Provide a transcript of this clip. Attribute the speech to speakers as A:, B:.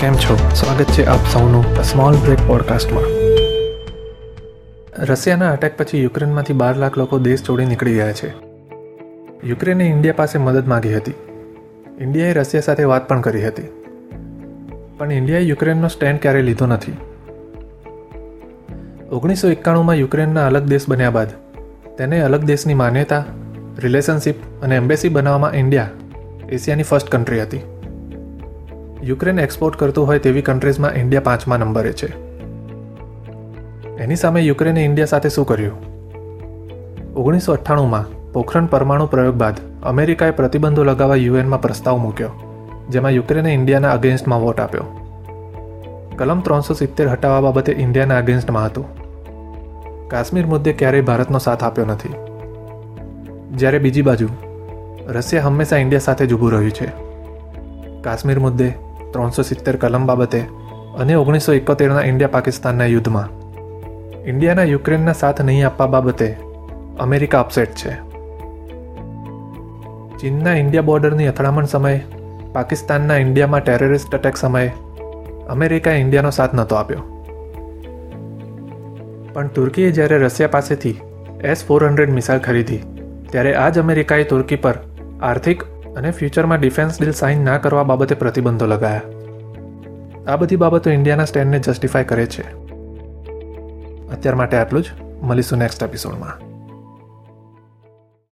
A: કેમ છો? સ્વાગત છે આપ સૌનું સ્મોલ બ્રેક પોડકાસ્ટમાં રશિયાના અટેક પછી યુક્રેનમાંથી બાર લાખ લોકો દેશ છોડી નીકળી ગયા છે. યુક્રેને ઇન્ડિયા પાસે મદદ માંગી હતી. ઇન્ડિયાએ રશિયા સાથે વાત પણ કરી હતી. પણ ઇન્ડિયાએ યુક્રેનનો સ્ટેન્ડ ક્યારેય લીધો નથી? ઓગણીસો એકાણુંમાં યુક્રેનના અલગ દેશ બન્યા બાદ, તેને અલગ દેશની માન્યતા રિલેશનશિપ અને એમ્બેસી બનાવવામાં ઇન્ડિયા એશિયાની ફર્સ્ટ કન્ટ્રી હતી. યુક્રેન એક્સપોર્ટ કરતું હોય તેવી કન્ટ્રીઝમાં ઇન્ડિયા પાંચમા નંબરે છે. એની સામે યુક્રેને ઇન્ડિયા સાથે શું કર્યું? ઓગણીસો અઠ્ઠાણુંમાં પોખરણ પરમાણુ પ્રયોગ બાદ અમેરિકાએ પ્રતિબંધો લગાવવા યુએનમાં પ્રસ્તાવ મૂક્યો, જેમાં યુક્રેને ઇન્ડિયાના અગેન્સ્ટમાં વોટ આપ્યો. કલમ ત્રણસો સિત્તેર હટાવવા બાબતે ઇન્ડિયાના અગેન્સ્ટમાં હતું. કાશ્મીર મુદ્દે ક્યારેય ભારતનો સાથ આપ્યો નથી. જ્યારે બીજી બાજુ, રશિયા હંમેશા ઇન્ડિયા સાથે જ ઊભું રહ્યું છે. કાશ્મીર મુદ્દે ત્રણસો સિત્તેર કલમ બાબતે અને ઓગણીસો એકોતેરના ઇન્ડિયા પાકિસ્તાનના યુદ્ધમાં. ઇન્ડિયાના યુક્રેનના સાથ નહીં આપવા બાબતે અમેરિકા અપસેટ છે. ચીનના ઇન્ડિયા બોર્ડરની અથડામણ સમયે, પાકિસ્તાનના ઇન્ડિયામાં ટેરરિસ્ટ અટેક સમયે, અમેરિકાએ ઇન્ડિયાનો સાથ નહોતો આપ્યો. પણ તુર્કીએ જ્યારે રશિયા પાસેથી એસ ફોર હંડ્રેડ મિસાઇલ ખરીદી, ત્યારે આ જ અમેરિકાએ તુર્કી પર આર્થિક અને ફ્યુચરમાં ડિફેન્સ ડીલ સાઇન ના કરવા બાબતે પ્રતિબંધો લગાયા. આ બધી બાબતો ઇન્ડિયાના સ્ટેન્ડને જસ્ટિફાય કરે છે. અત્યાર માટે આટલું જ. મળીશું નેક્સ્ટ એપિસોડમાં.